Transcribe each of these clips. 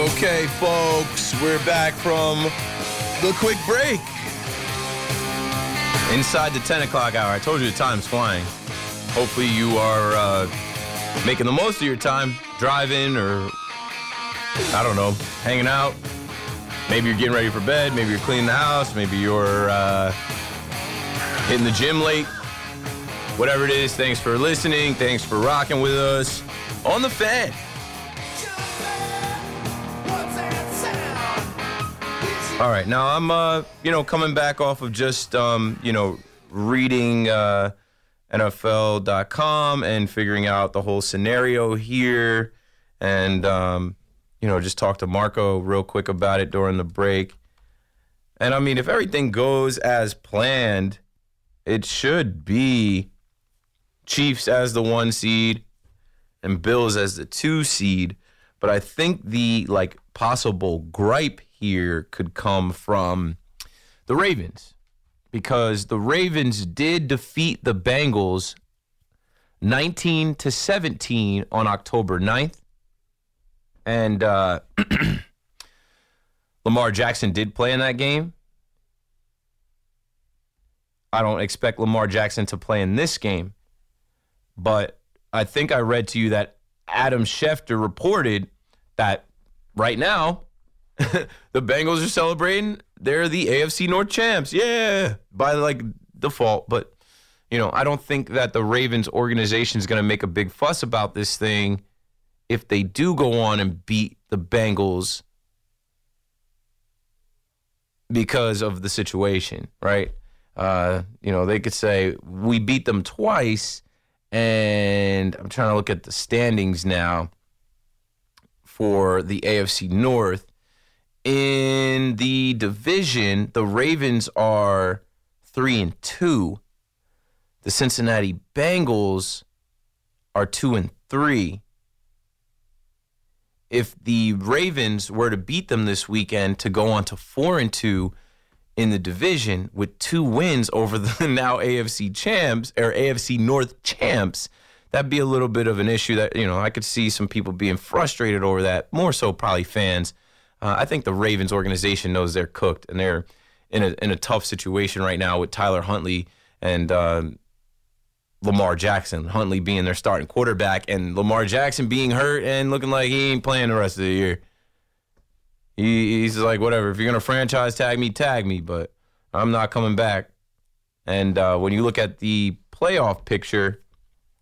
Okay, folks, we're back from the quick break. Inside the 10 o'clock hour. I told you the time's flying. Hopefully, you are uh, making the most of your time driving or, I don't know, hanging out. Maybe you're getting ready for bed. Maybe you're cleaning the house. Maybe you're uh, hitting the gym late. Whatever it is, thanks for listening. Thanks for rocking with us on the fan. All right, now I'm, uh, you know, coming back off of just, um, you know, reading uh, NFL.com and figuring out the whole scenario here, and um, you know, just talk to Marco real quick about it during the break. And I mean, if everything goes as planned, it should be Chiefs as the one seed and Bills as the two seed. But I think the like possible gripe here could come from the Ravens because the Ravens did defeat the Bengals 19 to 17 on October 9th. And uh, Lamar Jackson did play in that game. I don't expect Lamar Jackson to play in this game, but I think I read to you that Adam Schefter reported that right now the Bengals are celebrating. They're the AFC North champs. Yeah, by like default. But, you know, I don't think that the Ravens organization is going to make a big fuss about this thing if they do go on and beat the Bengals because of the situation, right? Uh, you know, they could say, we beat them twice. And I'm trying to look at the standings now for the AFC North in the division, the Ravens are three and two. The Cincinnati Bengals are two and three. If the Ravens were to beat them this weekend to go on to four and two in the division with two wins over the now AFC champs or AFC North champs, that'd be a little bit of an issue that, you know, I could see some people being frustrated over that, more so probably fans. Uh, I think the Ravens organization knows they're cooked and they're in a in a tough situation right now with Tyler Huntley and uh, Lamar Jackson. Huntley being their starting quarterback and Lamar Jackson being hurt and looking like he ain't playing the rest of the year. He, he's like, whatever. If you're gonna franchise tag me, tag me, but I'm not coming back. And uh, when you look at the playoff picture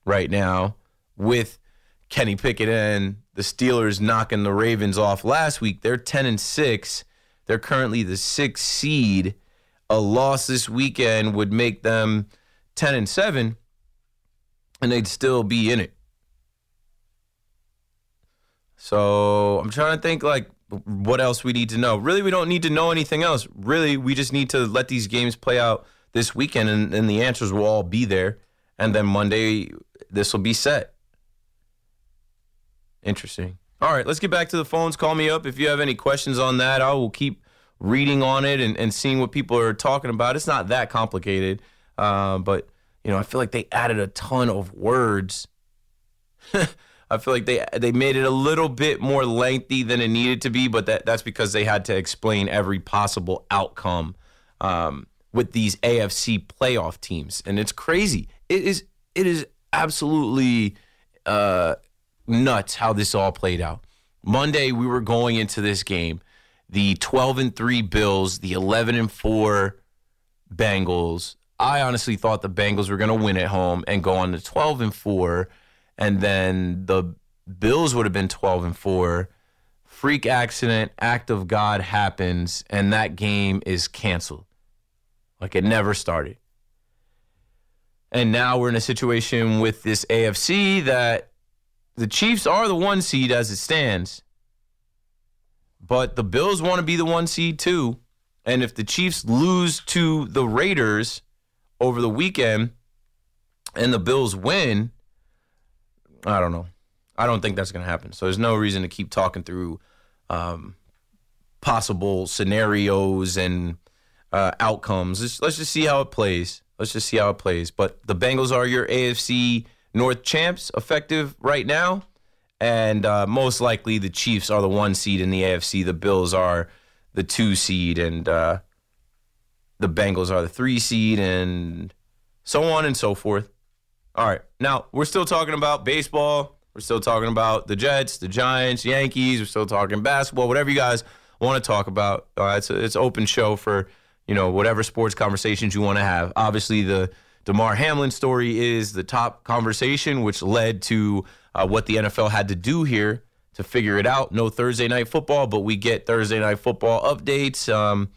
right now with Kenny Pickett and the Steelers knocking the Ravens off last week. They're 10 and 6. They're currently the sixth seed. A loss this weekend would make them 10 and 7, and they'd still be in it. So I'm trying to think like what else we need to know. Really, we don't need to know anything else. Really, we just need to let these games play out this weekend, and, and the answers will all be there. And then Monday, this will be set. Interesting. All right, let's get back to the phones. Call me up if you have any questions on that. I will keep reading on it and, and seeing what people are talking about. It's not that complicated, uh, but you know, I feel like they added a ton of words. I feel like they they made it a little bit more lengthy than it needed to be, but that that's because they had to explain every possible outcome um, with these AFC playoff teams, and it's crazy. It is it is absolutely uh, nuts how this all played out. Monday, we were going into this game, the 12 and three Bills, the 11 and four Bengals. I honestly thought the Bengals were going to win at home and go on to 12 and four, and then the Bills would have been 12 and four. Freak accident, act of God happens, and that game is canceled. Like it never started. And now we're in a situation with this AFC that the Chiefs are the one seed as it stands. But the Bills want to be the one seed too. And if the Chiefs lose to the Raiders over the weekend and the Bills win, I don't know. I don't think that's going to happen. So there's no reason to keep talking through um, possible scenarios and uh, outcomes. Let's, let's just see how it plays. Let's just see how it plays. But the Bengals are your AFC North champs, effective right now, and uh, most likely the Chiefs are the one seed in the AFC. The Bills are the two seed, and uh, the Bengals are the three seed, and so on and so forth. All right, now we're still talking about baseball. We're still talking about the Jets, the Giants, Yankees. We're still talking basketball, whatever you guys want to talk about. Uh, it's a, it's open show for you know, whatever sports conversations you want to have. Obviously, the Damar Hamlin story is the top conversation, which led to uh, what the NFL had to do here to figure it out. No Thursday night football, but we get Thursday night football updates. Um,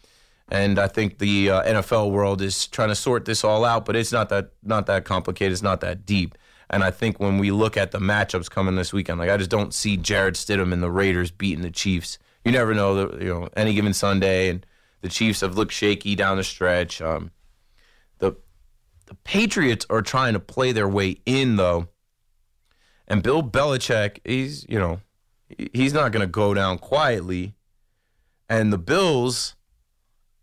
and I think the uh, NFL world is trying to sort this all out, but it's not that not that complicated. It's not that deep. And I think when we look at the matchups coming this weekend, like I just don't see Jarrett Stidham and the Raiders beating the Chiefs. You never know, you know, any given Sunday, and the Chiefs have looked shaky down the stretch. Um, the Patriots are trying to play their way in though, and Bill Belichick, he's you know, he's not going to go down quietly, and the Bills,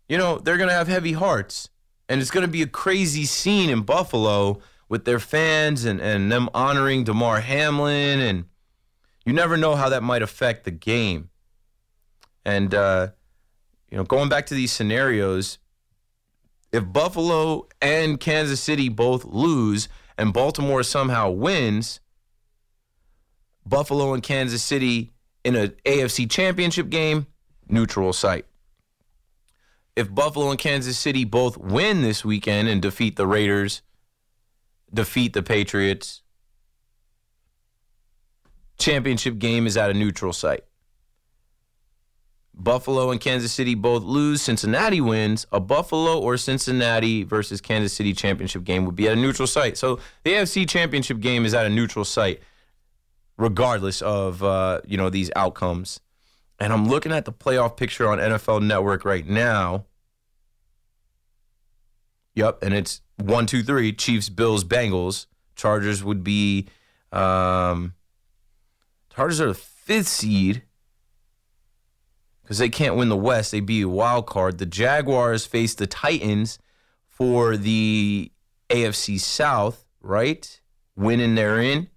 you know, they're going to have heavy hearts, and it's going to be a crazy scene in Buffalo with their fans and and them honoring Damar Hamlin, and you never know how that might affect the game, and. uh you know, going back to these scenarios, if Buffalo and Kansas City both lose and Baltimore somehow wins, Buffalo and Kansas City in an AFC championship game, neutral site. If Buffalo and Kansas City both win this weekend and defeat the Raiders, defeat the Patriots, championship game is at a neutral site. Buffalo and Kansas City both lose, Cincinnati wins, a Buffalo or Cincinnati versus Kansas City championship game would be at a neutral site. So the AFC championship game is at a neutral site, regardless of uh, you know these outcomes. And I'm looking at the playoff picture on NFL Network right now. Yep, and it's one, two, three: Chiefs, Bills, Bengals. Chargers would be. Um, Chargers are the fifth seed because they can't win the West. They'd be a wild card. The Jaguars face the Titans for the AFC South, right? Winning they're in.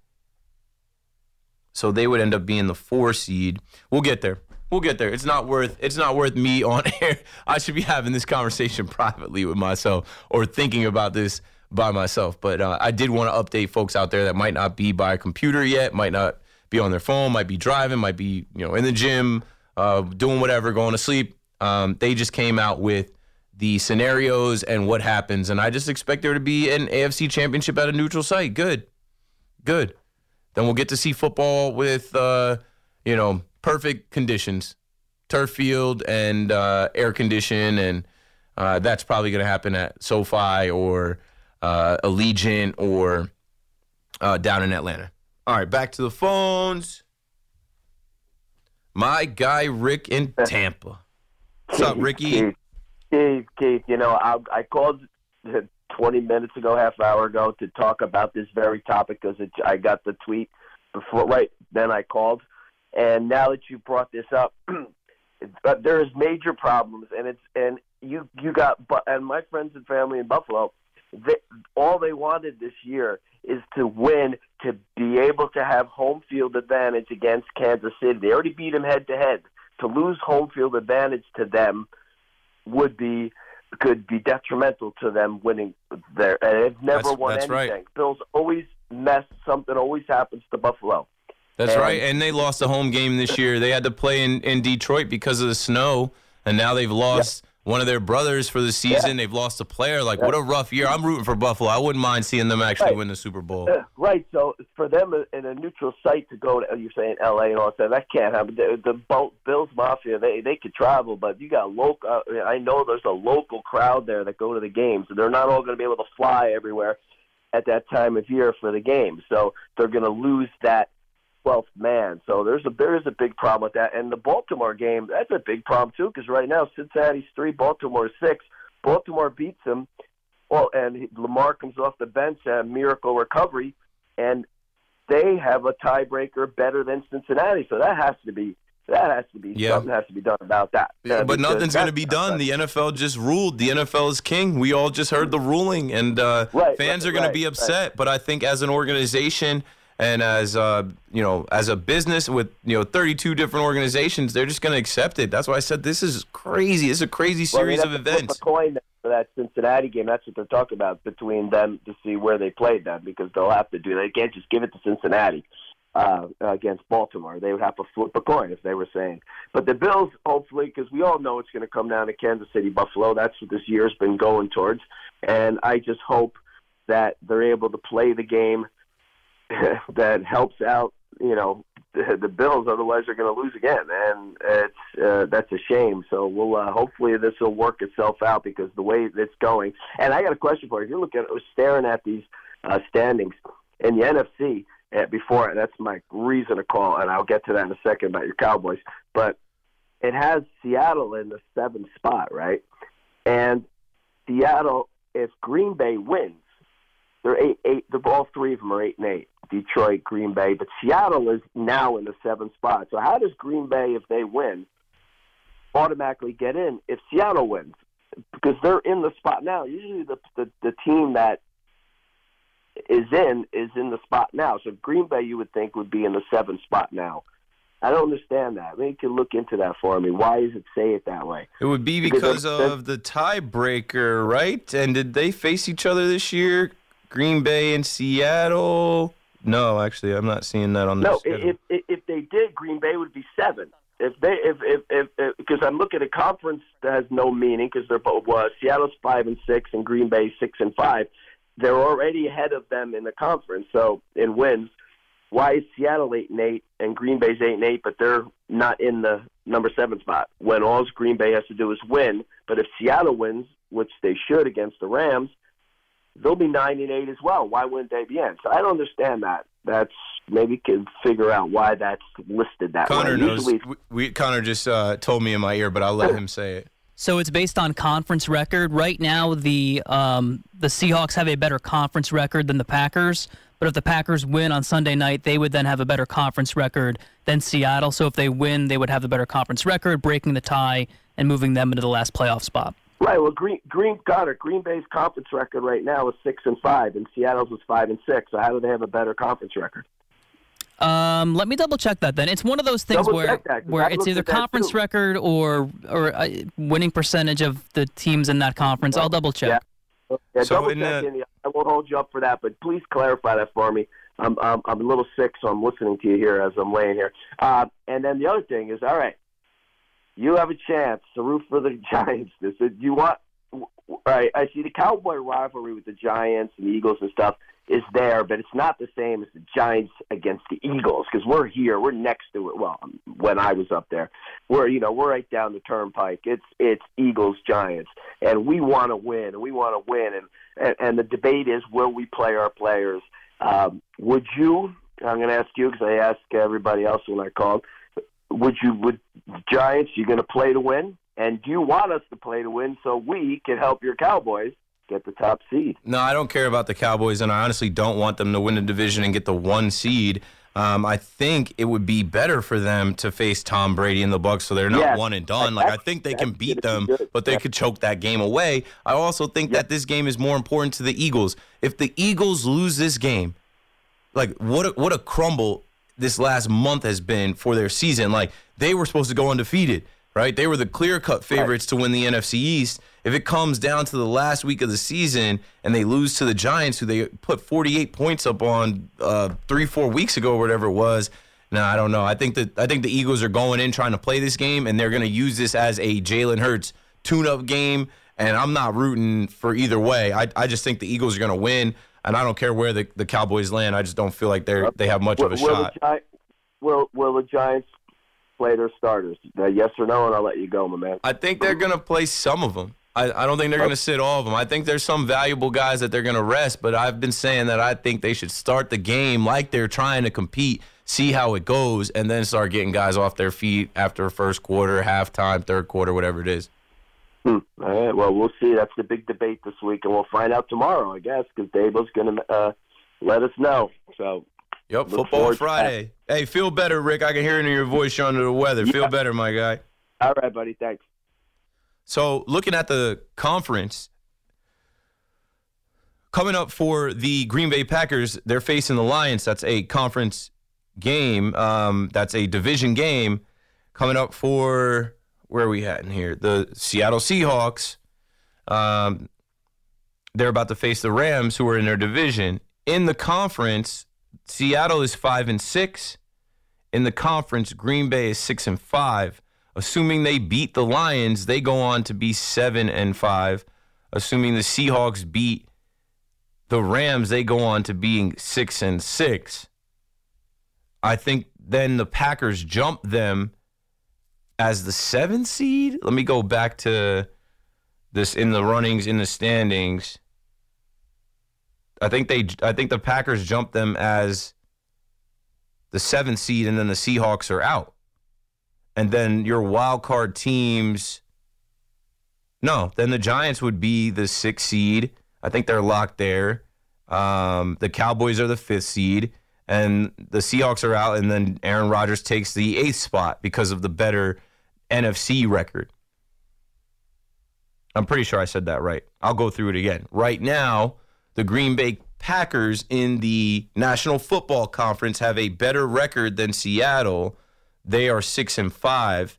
So they would end up being the four seed. We'll get there. We'll get there. It's not worth it's not worth me on air. I should be having this conversation privately with myself or thinking about this by myself. But uh, I did want to update folks out there that might not be by a computer yet, might not be on their phone, might be driving, might be you know in the gym, uh, doing whatever, going to sleep. Um, they just came out with the scenarios and what happens, and I just expect there to be an AFC Championship at a neutral site. Good, good. Then we'll get to see football with uh, you know perfect conditions, turf field and uh, air condition, and uh, that's probably going to happen at SoFi or uh, Allegiant or uh, down in Atlanta. All right, back to the phones. My guy Rick in Tampa. What's up, Ricky? Keith, Keith, Keith you know, I, I called 20 minutes ago, half hour ago, to talk about this very topic because I got the tweet before, right then I called. And now that you brought this up, but uh, there is major problems, and it's and you you got but and my friends and family in Buffalo, they, all they wanted this year is to win to be able to have home field advantage against Kansas City. They already beat them head to head. To lose home field advantage to them would be could be detrimental to them winning there. And they've never That's- won that's anything. right. Bills always mess. Something always happens to Buffalo. That's And- right. And they lost a home game this year. They had to play in, in Detroit because of the snow, and now they've lost one of their brothers for the season. They've lost a player. Like, what a rough year. I'm rooting for Buffalo. I wouldn't mind seeing them actually Right. win the Super Bowl. Uh, Right. So for them uh, in a neutral site to go to, you're saying L.A. and all that, that can't happen. The, the Bills Mafia, they they could travel, but you got local. Uh, I know there's a local crowd there that go to the games. They're not all going to be able to fly everywhere at that time of year for the game, so they're going to lose that. 12th man. So there's a there is a big problem with that. And the Baltimore game, that's a big problem too, because right now Cincinnati's three, Baltimore's six. Baltimore beats them well, and Lamar comes off the bench, a miracle recovery, and they have a tiebreaker better than Cincinnati. So that has to be that has to be Yeah. something has to be done about that. Yeah, but nothing's going to be done. The NFL just ruled. The NFL is king. We all just heard the ruling, and uh, Right, fans right, are going to right, be right. upset. But I think as an organization and as uh, you know, as a business with you know 32 different organizations, they're just going to accept it. That's why I said this is crazy. This is a crazy Well, series they'd of to flip events. A coin for that Cincinnati game. That's what they're talking about between them to see where they played them because they'll have to do. They can't just give it to Cincinnati uh, against Baltimore. They would have to flip a coin if they were saying. But the Bills, hopefully, because we all know it's going to come down to Kansas City, Buffalo. That's what this year's been going towards. And I just hope that they're able to play the game that helps out, you know, the, the Bills. Otherwise, they're going to lose again, and it's uh, that's a shame. So we'll uh, hopefully this will work itself out because the way it's going. And I got a question for you. If you look at, staring at these uh, standings in the NFC uh, before. That's my reason to call, and I'll get to that in a second about your Cowboys. But it has Seattle in the seventh spot, right? And Seattle, if Green Bay wins, they're eight, eight. They're all three of them are eight and eight. Detroit, Green Bay, but Seattle is now in the seventh spot. So how does Green Bay, if they win, automatically get in if Seattle wins? Because they're in the spot now. Usually, the the, the team that is in is in the spot now. So Green Bay, you would think, would be in the seventh spot now. I don't understand that. Maybe you can look into that for me. Why does it say it that way? It would be Because because of the tiebreaker, right? And did they face each other this year? Green Bay and Seattle? No, actually, I'm not seeing that on the No, if, if if they did, Green Bay would be seven. If they if if if because I'm looking at a conference that has no meaning because they're both well, Seattle's five and six and Green Bay six and five. They're already ahead of them in the conference. So in wins, why is Seattle eight and eight and Green Bay's eight and eight, but they're not in the number seven spot? When all Green Bay has to do is win. But if Seattle wins, which they should against the Rams, they'll be nine and eight as well. Why wouldn't they be in? So I don't understand that. That's maybe can figure out why that's listed that Connor way. knows. We, we, Connor just uh, told me in my ear, but I'll let him say it. So it's based on conference record. Right now, the um, the Seahawks have a better conference record than the Packers. But if the Packers win on Sunday night, they would then have a better conference record than Seattle. So if they win, they would have the better conference record, breaking the tie and moving them into the last playoff spot. Right? Well, Green Green Connor Green Bay's conference record right now is six and five, and Seattle's was five and six. So how do they have a better conference record? Um, let me double check that. Then it's one of those things Double where check that, 'cause where I it's either conference too. record or or uh, winning percentage of the teams in that conference. I'll double check. Yeah. Yeah, So double in check the- in. I won't hold you up for that, but please clarify that for me. I'm I'm, I'm a little sick, so I'm listening to you here as I'm laying here. Uh, and then the other thing is, all right, you have a chance to root for the Giants. This is, you want. Right, I see the Cowboy rivalry with the Giants and the Eagles and stuff is there, but it's not the same as the Giants against the Eagles because we're here, we're next to it. Well, when I was up there, we're you know we're right down the turnpike. It's it's Eagles Giants, and we want to win, and we want to win, and, and and the debate is will we play our players? Um, would you? I'm going to ask you because I asked everybody else when I called. Would you? Would Giants? You going to play to win? And do you want us to play to win so we can help your Cowboys get the top seed? No, I don't care about the Cowboys, and I honestly don't want them to win the division and get the one seed. Um, I think it would be better for them to face Tom Brady and the Bucs, so they're not Yes. one and done. Like I think they can beat them, be but they could choke that game away. I also think that this game is more important to the Eagles. If the Eagles lose this game, like what a, what a crumble this last month has been for their season. Like they were supposed to go undefeated, right? They were the clear cut favorites to win the NFC East. If it comes down to the last week of the season and they lose to the Giants, who they put 48 points up on uh, three four weeks ago, or whatever it was. No, I don't know. I think that I think the Eagles are going in trying to play this game, and they're going to use this as a Jalen Hurts tune-up game. And I'm not rooting for either way. I, I just think the Eagles are going to win, and I don't care where the, the Cowboys land. I just don't feel like they're they have much will, of a shot. The Gi- will Will the Giants play their starters? Uh, yes or no, and I'll let you go, my man. I think they're going to play some of them. I, I don't think they're going to sit all of them. I think there's some valuable guys that they're going to rest, but I've been saying that I think they should start the game like they're trying to compete, see how it goes, and then start getting guys off their feet after first quarter, halftime, third quarter, whatever it is. Hmm. All right. Well, we'll see. That's the big debate this week, and we'll find out tomorrow, I guess, because Daboll's going to uh, let us know. So Yep, football Friday. Hey, feel better, Rick. I can hear it in your voice. You're under the weather. Feel better, my guy. All right, buddy. Thanks. So, looking at the conference, coming up for the Green Bay Packers, they're facing the Lions. That's a conference game. Um, that's a division game. Coming up for where are we at in here? The Seattle Seahawks. Um, they're about to face the Rams, who are in their division. In the conference, Seattle is five and six. In the conference, Green Bay is six and five. Assuming they beat the Lions, they go on to be seven and five. Assuming the Seahawks beat the Rams, they go on to being six and six. I think then the Packers jump them as the seventh seed. Let me go back to this in the runnings in the standings. I think they I think the Packers jumped them as the seventh seed, and then the Seahawks are out. And then your wild card teams. No, then the Giants would be the sixth seed. I think they're locked there. Um, the Cowboys are the fifth seed, and the Seahawks are out. And then Aaron Rodgers takes the eighth spot because of the better NFC record. I'm pretty sure I said that right. I'll go through it again. Right now, the Green Bay Packers in the National Football Conference have a better record than Seattle. They are 6 and 5.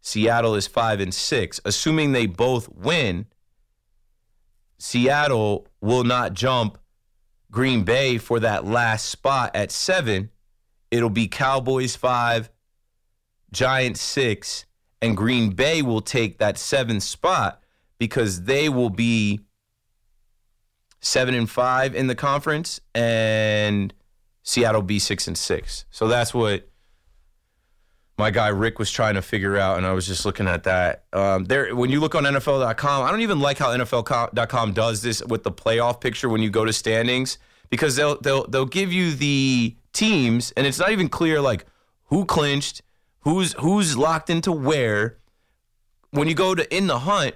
Seattle is 5 and 6. Assuming they both win, Seattle will not jump Green Bay for that last spot at 7. It'll be Cowboys 5, Giants 6, and Green Bay will take that 7th spot because they will be seven and five in the conference, and Seattle be six and six. So that's what my guy Rick was trying to figure out, and I was just looking at that. Um, there, when you look on NFL.com, I don't even like how NFL.com does this with the playoff picture when you go to standings because they'll they'll they'll give you the teams, and it's not even clear like who clinched, who's who's locked into where. When you go to in the hunt,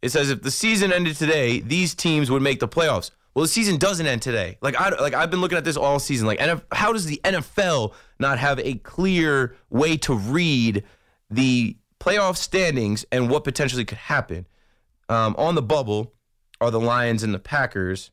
it says if the season ended today, these teams would make the playoffs. Well, the season doesn't end today. Like I like I've been looking at this all season. Like, NF, how does the NFL not have a clear way to read the playoff standings and what potentially could happen? Um, on the bubble are the Lions and the Packers.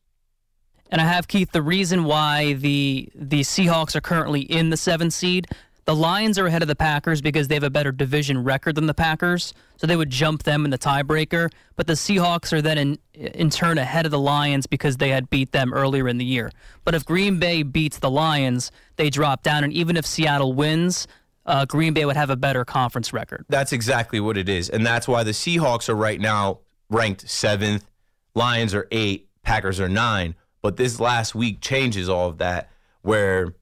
And I have Keith the reason why the the Seahawks are currently in the seventh seed. The Lions are ahead of the Packers because they have a better division record than the Packers, so they would jump them in the tiebreaker. But the Seahawks are then in in turn ahead of the Lions because they had beat them earlier in the year. But if Green Bay beats the Lions, they drop down, and even if Seattle wins, uh, Green Bay would have a better conference record. That's exactly what it is. And that's why the Seahawks are right now ranked seventh, Lions are eight, Packers are nine. But this last week changes all of that, where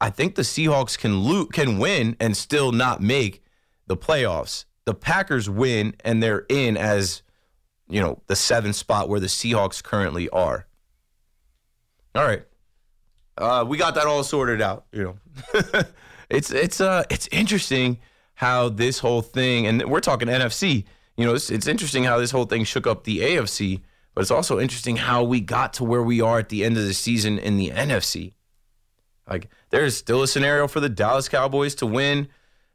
I think the Seahawks can lo- can win and still not make the playoffs. The Packers win and they're in as, you know, the seventh spot where the Seahawks currently are. All right. Uh, we got that all sorted out, you know. it's it's uh it's interesting how this whole thing and we're talking NFC, you know, it's, it's interesting how this whole thing shook up the AFC, but it's also interesting how we got to where we are at the end of the season in the NFC. Like there's still a scenario for the Dallas Cowboys to win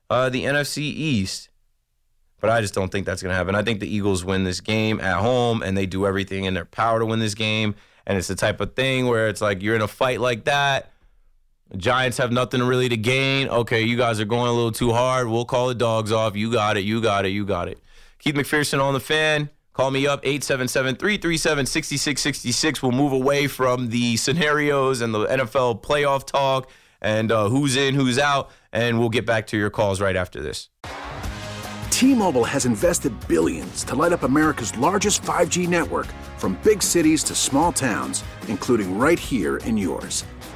uh, the NFC East. But I just don't think that's going to happen. I think the Eagles win this game at home and they do everything in their power to win this game. And it's the type of thing where it's like you're in a fight like that. Giants have nothing really to gain. Okay, you guys are going a little too hard. We'll call the dogs off. You got it. You got it. You got it. Keith McPherson on the fan. Call me up 877 337 6666. We'll move away from the scenarios and the NFL playoff talk and uh, who's in, who's out, and we'll get back to your calls right after this. T-Mobile has invested billions to light up America's largest 5G network from big cities to small towns, including right here in yours.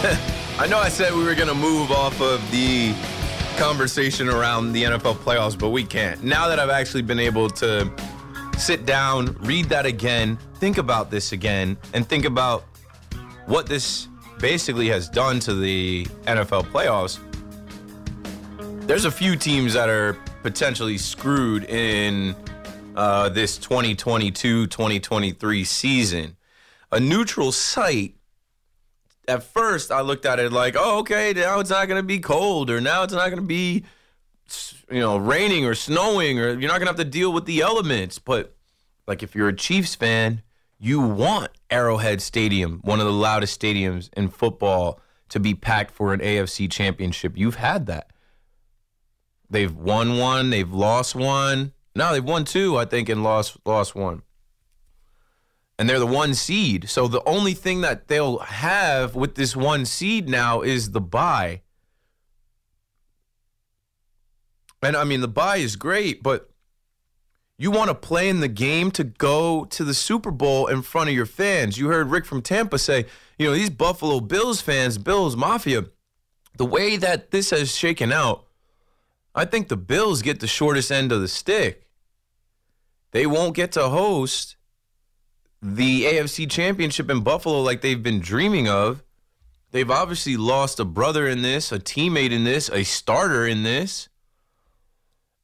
I know I said we were going to move off of the conversation around the NFL playoffs, but we can't. Now that I've actually been able to sit down, read that again, think about this again, and think about what this basically has done to the NFL playoffs, there's a few teams that are potentially screwed in uh, this 2022 2023 season. A neutral site at first I looked at it like, oh, okay, now it's not going to be cold, or now it's not going to be, you know, raining or snowing, or you're not going to have to deal with the elements. But like, if you're a Chiefs fan, you want Arrowhead Stadium, one of the loudest stadiums in football, to be packed for an AFC championship. You've had that. They've won one, they've lost one. No, they've won two, I think, and lost lost one and they're the one seed. So the only thing that they'll have with this one seed now is the bye. And I mean, the bye is great, but you want to play in the game to go to the Super Bowl in front of your fans. You heard Rick from Tampa say, you know, these Buffalo Bills fans, Bills Mafia, the way that this has shaken out, I think the Bills get the shortest end of the stick. They won't get to host the AFC Championship in Buffalo like they've been dreaming of. They've obviously lost a brother in this, a teammate in this, a starter in this.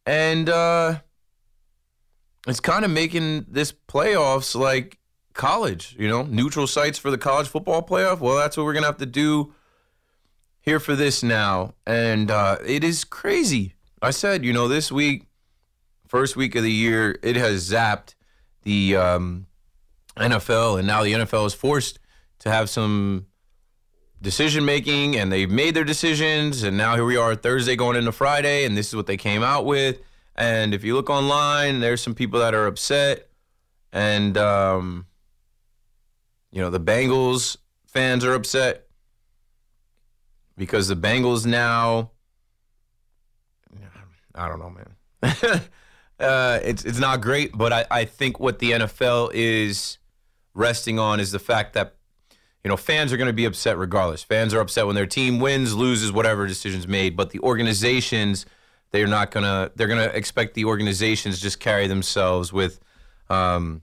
And uh, it's kind of making this playoffs like college, you know, neutral sites for the college football playoff. Well, that's what we're going to have to do here for this now. And uh, it is crazy. I said, you know, this week, first week of the year, it has zapped the. Um, NFL, and now the NFL is forced to have some decision making, and they've made their decisions, and now here we are Thursday going into Friday, and this is what they came out with. And if you look online, there's some people that are upset, and um, you know the Bengals fans are upset because the Bengals now. I don't know, man. Uh, it's it's not great, but I, I think what the NFL is resting on is the fact that you know fans are going to be upset regardless. Fans are upset when their team wins, loses, whatever decisions made. But the organizations, they're not gonna they're gonna expect the organizations just carry themselves with, um,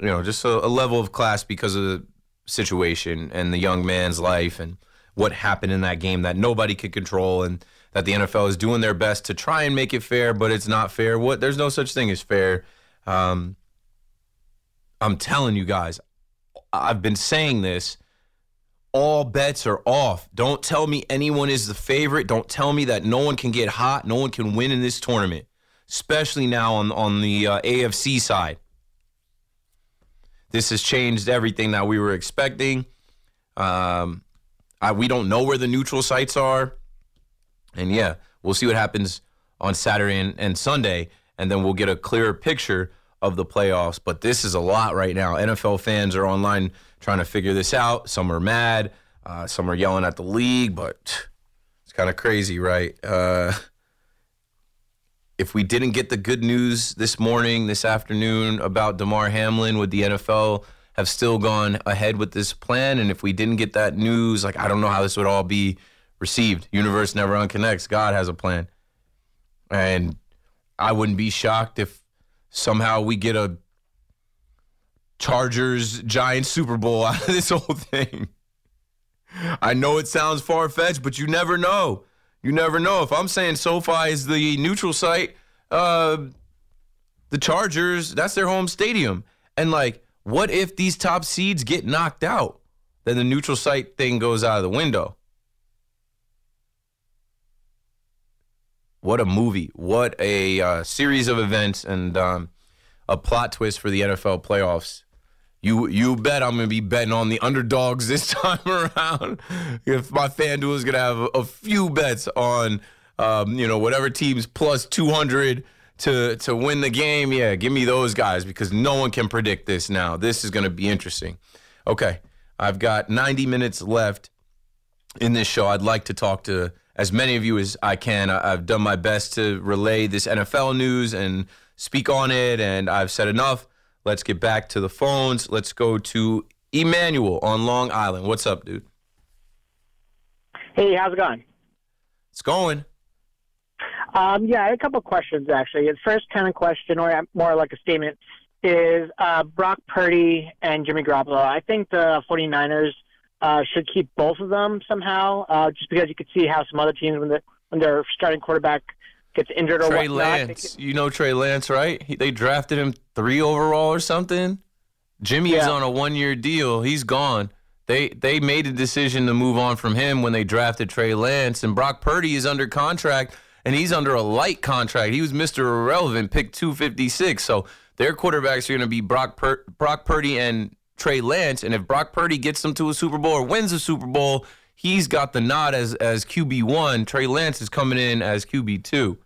you know, just a, a level of class because of the situation and the young man's life and what happened in that game that nobody could control and that the NFL is doing their best to try and make it fair, but it's not fair. What there's no such thing as fair. Um, I'm telling you guys, I've been saying this. All bets are off. Don't tell me anyone is the favorite. Don't tell me that no one can get hot, no one can win in this tournament, especially now on on the uh, AFC side. This has changed everything that we were expecting. Um, I, we don't know where the neutral sites are. And yeah, we'll see what happens on Saturday and, and Sunday, and then we'll get a clearer picture of the playoffs. But this is a lot right now. NFL fans are online trying to figure this out. Some are mad, uh, some are yelling at the league, but it's kind of crazy, right? Uh, if we didn't get the good news this morning, this afternoon about Damar Hamlin, would the NFL have still gone ahead with this plan? And if we didn't get that news, like I don't know how this would all be received. Universe never unconnects. God has a plan. And I wouldn't be shocked if somehow we get a Chargers Giants Super Bowl out of this whole thing. I know it sounds far fetched, but you never know. You never know. If I'm saying SoFi is the neutral site, uh, the Chargers, that's their home stadium. And like, what if these top seeds get knocked out? Then the neutral site thing goes out of the window. What a movie. What a uh, series of events and um, a plot twist for the NFL playoffs. You you bet I'm to be betting on the underdogs this time around. if my FanDuel is to have a, few bets on, um, you know, whatever teams plus 200 to to win the game, yeah, give me those guys because no one can predict this now. This is to be interesting. Okay, I've got 90 minutes left in this show. I'd like to talk to as many of you as I can. I've done my best to relay this NFL news and speak on it, and I've said enough. Let's get back to the phones. Let's go to Emmanuel on Long Island. What's up, dude? Hey, how's it going? It's going. Um, yeah, I had a couple of questions actually. The first kind of question, or more like a statement, is uh, Brock Purdy and Jimmy Garoppolo. I think the 49ers uh, should keep both of them somehow, uh, just because you could see how some other teams, when, the, when their starting quarterback gets injured or Trey whatnot. Lance, you know Trey Lance, right? He, they drafted him three overall or something. Jimmy's Yeah. on a one-year deal. He's gone. They they made a decision to move on from him when they drafted Trey Lance, and Brock Purdy is under contract, and he's under a light contract. He was Mr. Irrelevant, pick 256. So their quarterbacks are going to be Brock Pur- Brock Purdy and Trey Lance, and if Brock Purdy gets them to a Super Bowl or wins a Super Bowl, he's got the nod as as QB one. Trey Lance is coming in as QB two.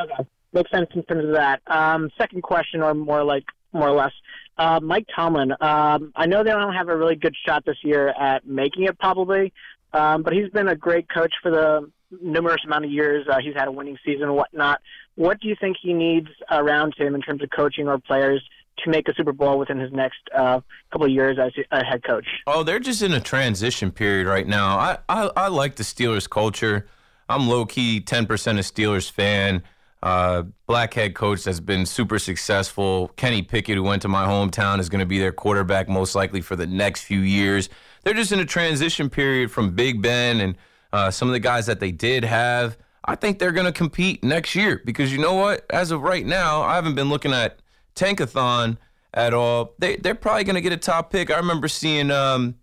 Okay. Makes sense in terms of that. Um, second question, or more like more or less, uh, Mike Tomlin. Um, I know they don't have a really good shot this year at making it, probably, um, but he's been a great coach for the numerous amount of years. Uh, he's had a winning season and whatnot. What do you think he needs around him in terms of coaching or players to make a Super Bowl within his next uh, couple of years as a head coach? Oh, they're just in a transition period right now. I, I, I like the Steelers culture. I'm low key 10% a Steelers fan. Uh, black head coach that's been super successful. Kenny Pickett, who went to my hometown, is going to be their quarterback most likely for the next few years. They're just in a transition period from Big Ben and uh, some of the guys that they did have. I think they're going to compete next year because you know what? As of right now, I haven't been looking at Tankathon at all. They they're probably to get a top pick. I remember seeing um,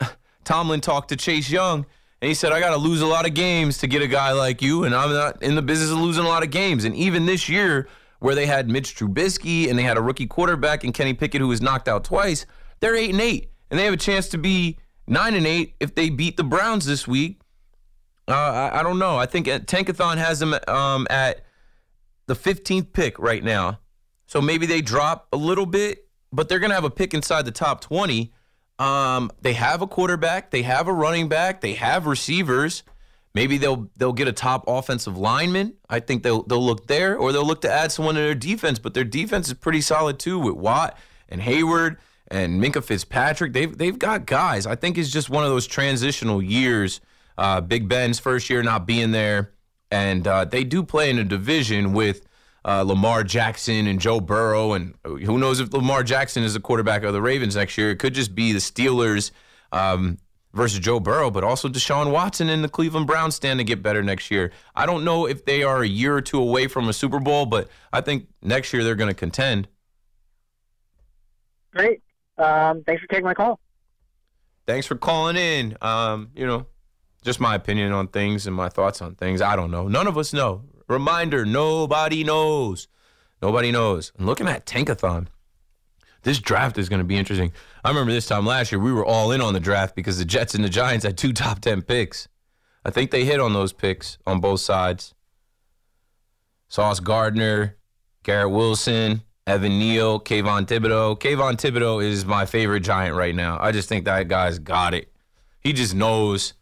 Tomlin talk to Chase Young, and he said, "I got to lose a lot of games to get a guy like you, and I'm not in the business of losing a lot of games." And even this year, where they had Mitch Trubisky and they had a rookie quarterback and Kenny Pickett, who was knocked out twice, they're eight and eight, and they have a chance to be nine and eight if they beat the Browns this week. Uh, I, I don't know. I think uh, Tankathon has them um, at the 15th pick right now. So maybe they drop a little bit, but they're going to have a pick inside the top 20. Um, they have a quarterback, they have a running back, they have receivers. Maybe they'll they'll get a top offensive lineman. I think they'll they'll look there, or they'll look to add someone to their defense. But their defense is pretty solid too with Watt and Heyward and Minkah Fitzpatrick. They've they've got guys. I think it's just one of those transitional years. Uh, Big Ben's first year not being there, and uh, they do play in a division with uh, Lamar Jackson and Joe Burrow, and who knows if Lamar Jackson is the quarterback of the Ravens next year? It could just be the Steelers. Um, versus Joe Burrow, but also Deshaun Watson and the Cleveland Browns stand to get better next year. I don't know if they are a year or two away from a Super Bowl, but I think next year they're going to contend. Great. Um, thanks for taking my call. Thanks for calling in. Um, you know, just my opinion on things and my thoughts on things. I don't know. None of us know. Reminder: nobody knows. Nobody knows. And looking at Tankathon this draft is going to be interesting. I remember this time last year, we were all in on the draft because the Jets and the Giants had two top 10 picks. I think they hit on those picks on both sides. Sauce Gardner, Garrett Wilson, Evan Neal, Kayvon Thibodeaux. Kayvon Thibodeaux is my favorite Giant right now. I just think that guy's got it. He just knows.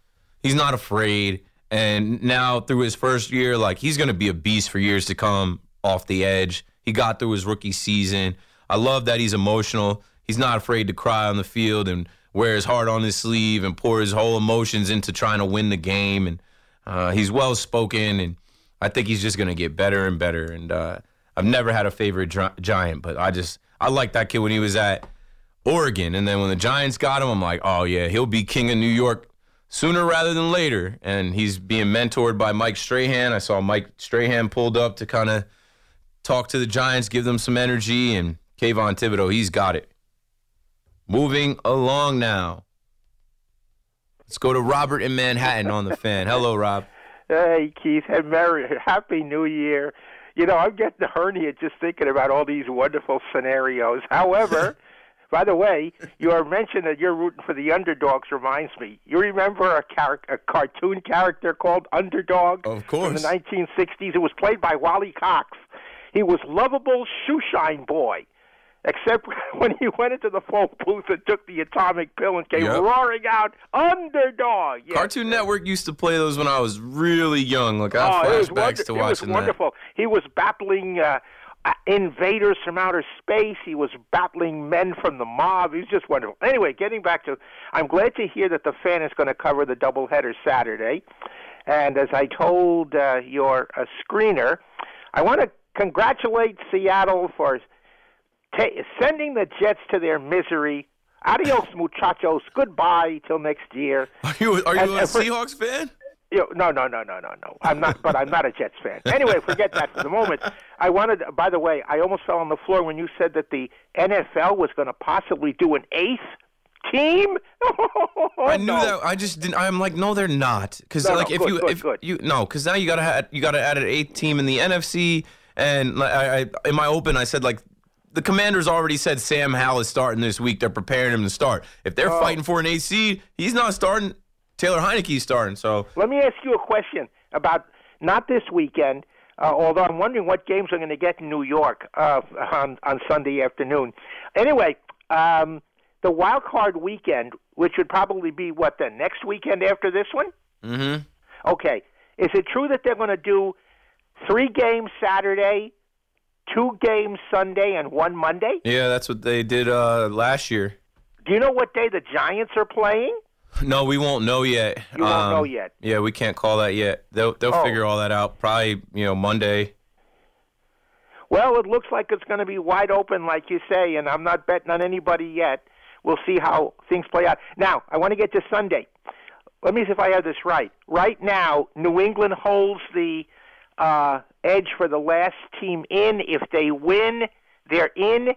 He's not afraid. And now through his first year, like he's going to be a beast for years to come off the edge. He got through his rookie season. I love that he's emotional. He's not afraid to cry on the field and wear his heart on his sleeve and pour his whole emotions into trying to win the game. And uh, he's well spoken, and I think he's just going to get better and better. And uh, I've never had a favorite Giant, but I just I liked that kid when he was at Oregon, and then when the Giants got him, I'm like, oh yeah, he'll be king of New York sooner rather than later. And he's being mentored by Mike Strahan. I saw Mike Strahan pulled up to kind of talk to the Giants, give them some energy, and Kayvon Thibodeaux, he's got it. Moving along now. Let's go to Robert in Manhattan on the fan. Hello, Rob. Hey, Keith. Hey, Merry, Happy New Year. You know, I'm getting a hernia just thinking about all these wonderful scenarios. However, by the way, your mention that you're rooting for the underdogs reminds me. You remember a, char- a cartoon character called Underdog? Of course. In the 1960s. It was played by Wally Cox. He was lovable shoeshine boy except when he went into the phone booth and took the atomic pill and came yep. roaring out, "Underdog!" Yes. Cartoon Network used to play those when I was really young. Like I have oh, flashbacks wonder- to watching that. it was wonderful. That. He was battling. Uh, invaders from outer space. He was battling men from the mob. He was just wonderful. Anyway, getting back to, I'm glad to hear that the fan is going to cover the doubleheader Saturday. And as I told uh, your uh, screener, I want to congratulate Seattle for sending the Jets to their misery. Adios, muchachos. Goodbye till next year. Are you are you and, a Seahawks fan? You no, no, no, no, no, no. I'm not, but I'm not a Jets fan. Anyway, forget that for the moment. I wanted. By the way, I almost fell on the floor when you said that the NFL was going to possibly do an eighth team. I knew no. that. I just didn't. I'm like, no, they're not. Because no, like, no, if good, you, good, if good. you, no, because now you gotta add, you gotta add an eighth team in the NFC. And I, I, in my open, I said like the Commanders already said Sam Howell is starting this week. They're preparing him to start. If they're oh. fighting for an AC, he's not starting. Taylor Heinicke's starting. So let me ask you a question about not this weekend. Uh, although I'm wondering what games are going to get in New York uh, on on Sunday afternoon. Anyway, um, the wild card weekend, which would probably be what the next weekend after this one. Mm-hmm. Okay, is it true that they're going to do three games Saturday, two games Sunday and one Monday? Yeah, that's what they did uh, last year. Do you know what day the Giants are playing? No, we won't know yet. You won't um, know yet. Yeah, we can't call that yet. They'll they'll oh. figure all that out probably you know Monday. Well, it looks like it's going to be wide open, like you say, and I'm not betting on anybody yet. We'll see how things play out. Now, I want to get to Sunday. Let me see if I have this right. Right now, New England holds the uh, edge for the last team in. If they win, they're in.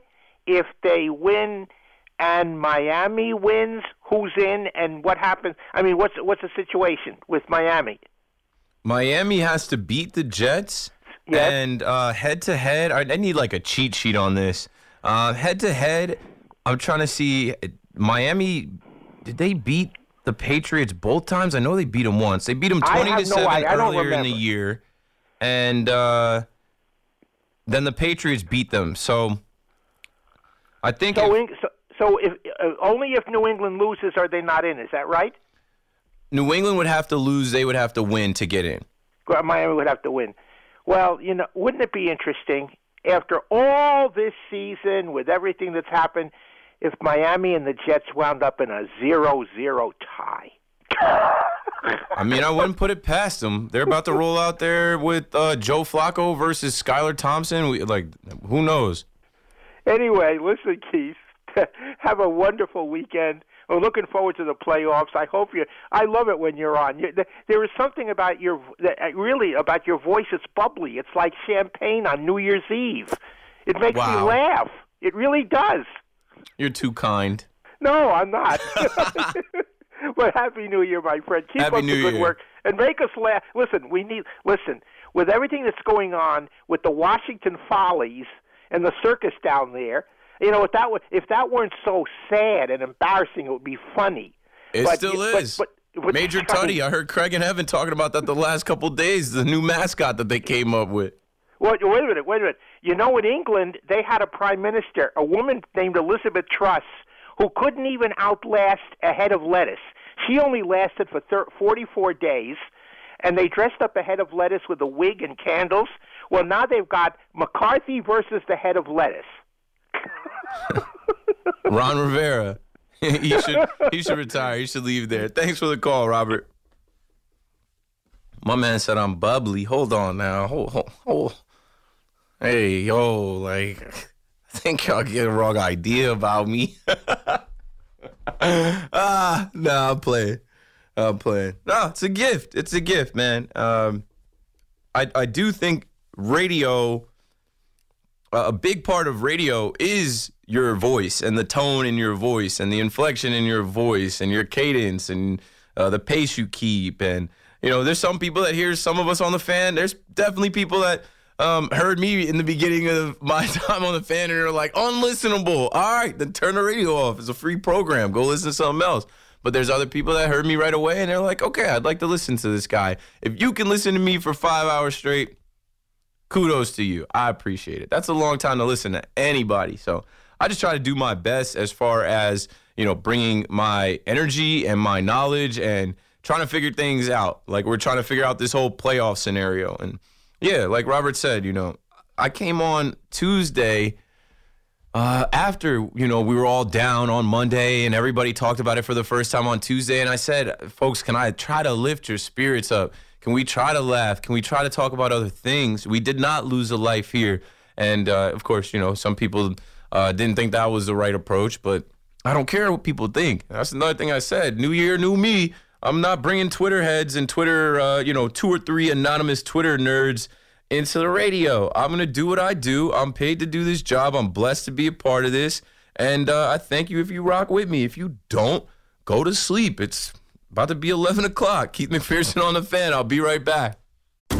If they win and Miami wins, who's in and what happens? I mean, what's what's the situation with Miami? Miami has to beat the Jets. Yes. And uh, head to head, I need like a cheat sheet on this. Uh, head to head, I'm trying to see Miami. Did they beat the Patriots both times? I know they beat them once. They beat them 20 to no seven earlier in the year and uh, then the Patriots beat them. So I think. So, if, so, so if uh, only if New England loses are they not in? Is that right? New England would have to lose. They would have to win to get in. Miami would have to win. Well, you know, wouldn't it be interesting after all this season with everything that's happened if Miami and the Jets wound up in a zero-zero tie? I mean, I wouldn't put it past them. They're about to roll out there with uh, Joe Flacco versus Skylar Thompson. We, like, who knows? Anyway, listen, Keith. Have a wonderful weekend. We're looking forward to the playoffs. I hope you. I love it when you're on. You, there is something about your uh, really about your voice. It's bubbly. It's like champagne on New Year's Eve. It makes Wow. me laugh. It really does. You're too kind. No, I'm not. but happy New Year, my friend. Keep Happy up New the good Year. work and make us laugh. Listen, we need listen with everything that's going on with the Washington Follies and the circus down there. You know, if that were, if that weren't so sad and embarrassing, it would be funny. It But- still is. but- but- Major I Tuddy. I heard Craig and Evan talking about that the last couple days. The new mascot that they came up with. Well, wait a minute, wait a minute. You know, in England, they had a prime minister, a woman named Elizabeth Truss, who couldn't even outlast a head of lettuce. She only lasted for thir- 44 days, and they dressed up a head of lettuce with a wig and candles. Well, now they've got McCarthy versus the head of lettuce. Ron Rivera. he should he should retire. He should leave there. Thanks for the call, Robert. My man said I'm bubbly. Hold on now. Hold, hold, hold. Hey, yo, like I think y'all get a wrong idea about me. ah, no, I'm playing. I'm playing. No, it's a gift. It's a gift, man. Um, I I do think radio uh, a big part of radio is your voice and the tone in your voice and the inflection in your voice and your cadence and uh, the pace you keep and you know there's some people that hear some of us on the fan there's definitely people that um, heard me in the beginning of my time on the fan and are like unlistenable all right then turn the radio off it's a free program go listen to something else but there's other people that heard me right away and they're like okay i'd like to listen to this guy if you can listen to me for five hours straight kudos to you. I appreciate it. That's a long time to listen to anybody. So I just try to do my best as far as, you know, bringing my energy and my knowledge and trying to figure things out. Like we're trying to figure out this whole playoff scenario. And yeah, like Robert said, you know, I came on Tuesday uh, after you know we were all down on Monday and everybody talked about it for the first time on Tuesday, and I said, "Folks, can I try to lift your spirits up? Can we try to laugh? Can we try to talk about other things? We did not lose a life here, and uh, of course, you know some people uh, didn't think that was the right approach, but I don't care what people think. That's another thing I said. New year, new me. I'm not bringing Twitter heads and Twitter, uh, you know, two or three anonymous Twitter nerds into the radio. I'm going to do what I do. I'm paid to do this job. I'm blessed to be a part of this. And uh, I thank you if you rock with me. If you don't, go to sleep. It's about to be 11 o'clock. Keith McPherson on the fan. I'll be right back.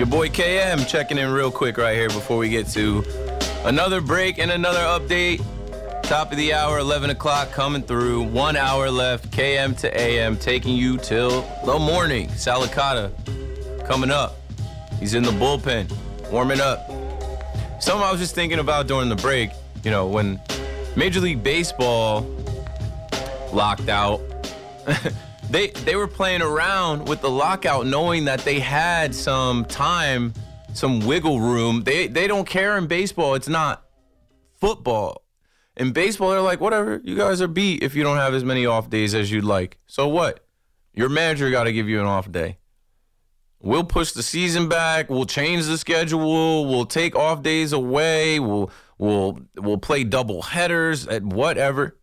Your boy KM checking in real quick right here before we get to another break and another update. Top of the hour, 11 o'clock coming through. One hour left. KM to AM taking you till the morning. Sal Licata coming up. He's in the bullpen, warming up. Something I was just thinking about during the break, you know, when Major League Baseball locked out, they they were playing around with the lockout knowing that they had some time, some wiggle room. They they don't care in baseball. It's not football. In baseball, they're like, whatever, you guys are beat if you don't have as many off days as you'd like. So what? Your manager got to give you an off day. We'll push the season back. We'll change the schedule. We'll take off days away. We'll we'll we'll play double headers at whatever.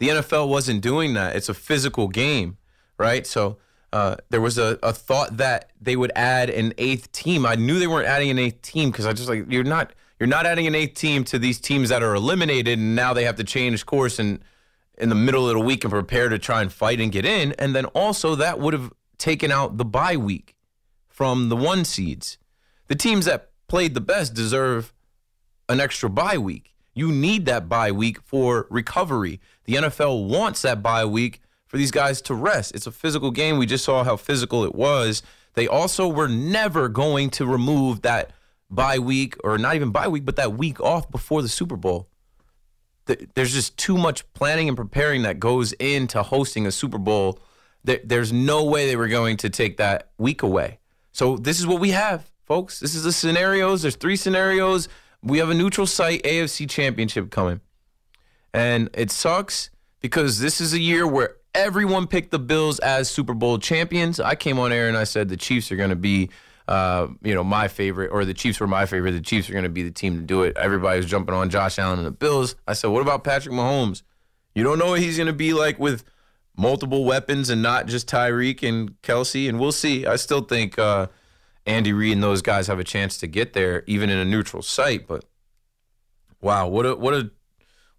The NFL wasn't doing that. It's a physical game, right? So uh, there was a, a thought that they would add an eighth team. I knew they weren't adding an eighth team because I just like you're not you're not adding an eighth team to these teams that are eliminated and now they have to change course and in the middle of the week and prepare to try and fight and get in. And then also that would have taken out the bye week from the one seeds. The teams that played the best deserve an extra bye week. You need that bye week for recovery. The NFL wants that bye week for these guys to rest. It's a physical game. We just saw how physical it was. They also were never going to remove that bye week, or not even bye week, but that week off before the Super Bowl. There's just too much planning and preparing that goes into hosting a Super Bowl. There's no way they were going to take that week away. So this is what we have, folks. This is the scenarios. There's three scenarios. We have a neutral site AFC championship coming. And it sucks because this is a year where everyone picked the Bills as Super Bowl champions. I came on air and I said the Chiefs are going to be uh, you know, my favorite, or the Chiefs were my favorite. The Chiefs are going to be the team to do it. Everybody was jumping on Josh Allen and the Bills. I said, what about Patrick Mahomes? You don't know what he's going to be like with multiple weapons and not just Tyreek and Kelce. And we'll see. I still think uh, Andy Reid and those guys have a chance to get there, even in a neutral site. But wow, what a what a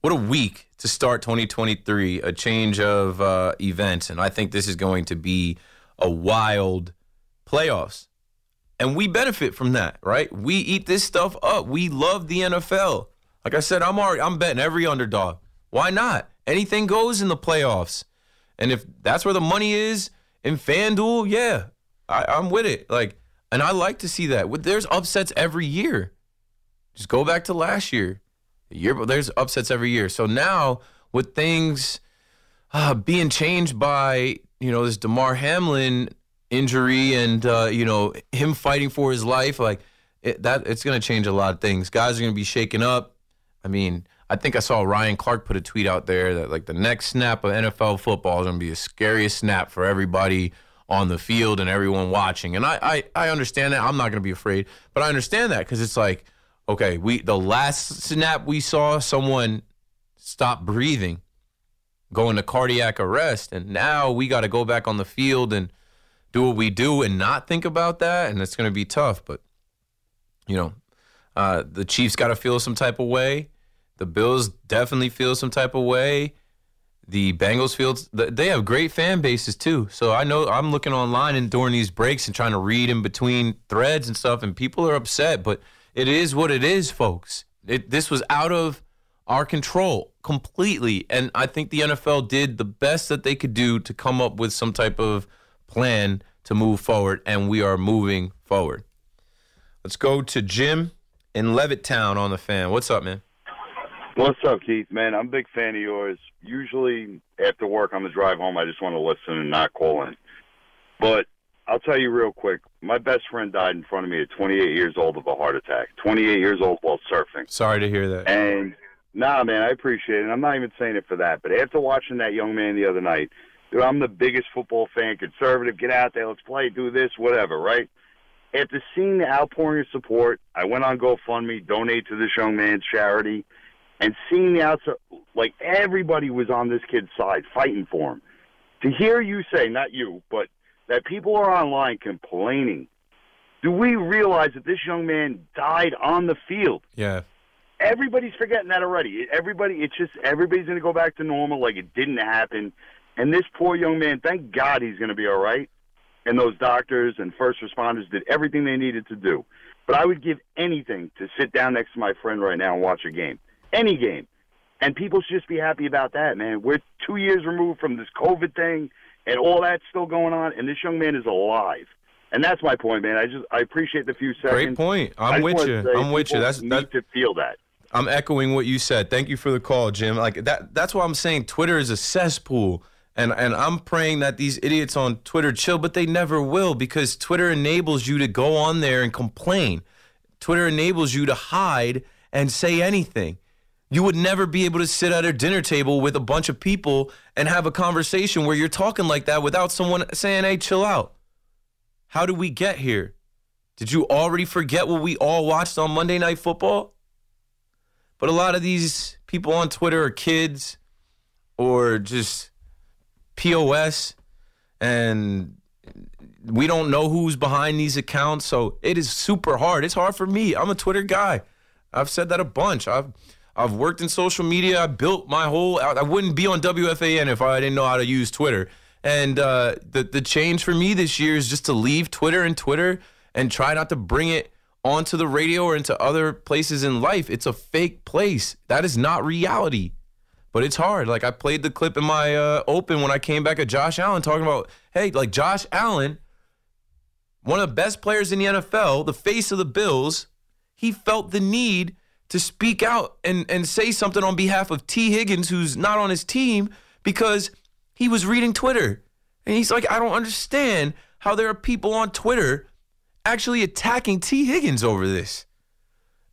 what a week to start 2023. A change of uh, events, and I think this is going to be a wild playoffs and we benefit from that, right? We eat this stuff up. We love the NFL. Like I said, I'm already I'm betting every underdog. Why not? Anything goes in the playoffs. And if that's where the money is in FanDuel, yeah, I, I'm with it. Like, and I like to see that. There's upsets every year. Just go back to last year. The year, there's upsets every year. So now with things uh, being changed by you know this Damar Hamlin injury and uh, you know him fighting for his life, like it, that, it's going to change a lot of things. Guys are going to be shaken up. I mean, I think I saw Ryan Clark put a tweet out there that like the next snap of NFL football is going to be the scariest snap for everybody on the field and everyone watching. And I, I, I understand that. I'm not going to be afraid, but I understand that because it's like, okay, we the last snap we saw someone stop breathing, go into cardiac arrest, and now we got to go back on the field and do what we do and not think about that, and it's going to be tough. But you know, uh, the Chiefs got to feel some type of way. The Bills definitely feel some type of way. The Bengals fields, they have great fan bases too. So I know I'm looking online and during these breaks and trying to read in between threads and stuff, and people are upset. But it is what it is, folks. It, this was out of our control completely, and I think the NFL did the best that they could do to come up with some type of plan to move forward, and we are moving forward. Let's go to Jim in Levittown on the fan. What's up, man? What's up, Keith? Man, I'm a big fan of yours. Usually after work on the drive home, I just want to listen and not call in. But I'll tell you real quick. My best friend died in front of me at 28 years old of a heart attack. 28 years old while surfing. Sorry to hear that. And nah, man, I appreciate it. I'm not even saying it for that. But after watching that young man the other night, dude, I'm the biggest football fan, conservative. Get out there, let's play, do this, whatever, right? After seeing the outpouring of support, I went on GoFundMe, donate to this young man's charity, and seeing the outside, like everybody was on this kid's side, fighting for him. To hear you say, not you, but that people are online complaining. Do we realize that this young man died on the field? Yeah. Everybody's forgetting that already. Everybody, it's just everybody's going to go back to normal, like it didn't happen. And this poor young man, thank God he's going to be all right. And those doctors and first responders did everything they needed to do. But I would give anything to sit down next to my friend right now and watch a game, any game. And people should just be happy about that, man. We're two years removed from this COVID thing, and all that's still going on, and this young man is alive. And that's my point, man. I just I appreciate the few seconds. Great point. I'm with you. I'm with you. That's that's to feel that. I'm echoing what you said. Thank you for the call, Jim. Like that. That's why I'm saying Twitter is a cesspool and and I'm praying that these idiots on Twitter chill, but they never will because Twitter enables you to go on there and complain. Twitter enables you to hide and say anything. You would never be able to sit at a dinner table with a bunch of people and have a conversation where you're talking like that without someone saying, "Hey, chill out." How did we get here? Did you already forget what we all watched on Monday Night Football? But a lot of these people on Twitter are kids or just POS, and we don't know who's behind these accounts. So it is super hard. It's hard for me. I'm a Twitter guy. I've said that a bunch. I've I've worked in social media. I built my whole. I wouldn't be on WFAN if I didn't know how to use Twitter. And uh, the the change for me this year is just to leave Twitter and Twitter and try not to bring it onto the radio or into other places in life. It's a fake place. That is not reality. But it's hard. Like I played the clip in my uh, open when I came back at Josh Allen talking about, hey, like Josh Allen, one of the best players in the NFL, the face of the Bills, he felt the need to speak out and, and say something on behalf of Tee Higgins, who's not on his team, because he was reading Twitter. And he's like, I don't understand how there are people on Twitter actually attacking Tee Higgins over this.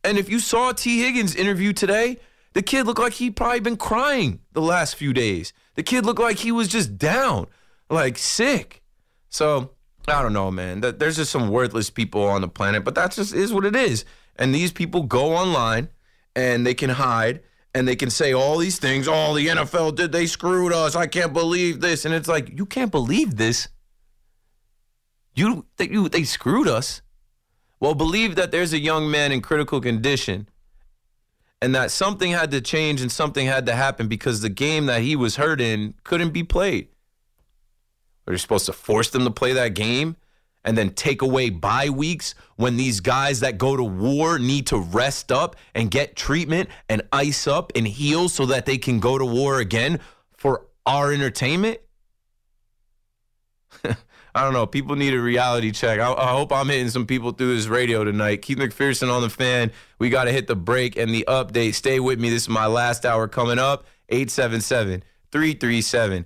And if you saw Tee Higgins' interview today, the kid looked like he'd probably been crying the last few days. The kid looked like he was just down, like sick. So I don't know, man. There's just some worthless people on the planet, but that just is what it is. And these people go online and they can hide and they can say all these things. Oh, the NFL did they screwed us. I can't believe this. And it's like, you can't believe this. You you they screwed us. Well, believe that there's a young man in critical condition and that something had to change and something had to happen because the game that he was hurt in couldn't be played. Are you supposed to force them to play that game and then take away bye weeks when these guys that go to war need to rest up and get treatment and ice up and heal so that they can go to war again for our entertainment? I don't know. People need a reality check. I, I, hope I'm hitting some people through this radio tonight. Keith McPherson on the fan. We got to hit the break and the update. Stay with me. This is my last hour coming up. 877 337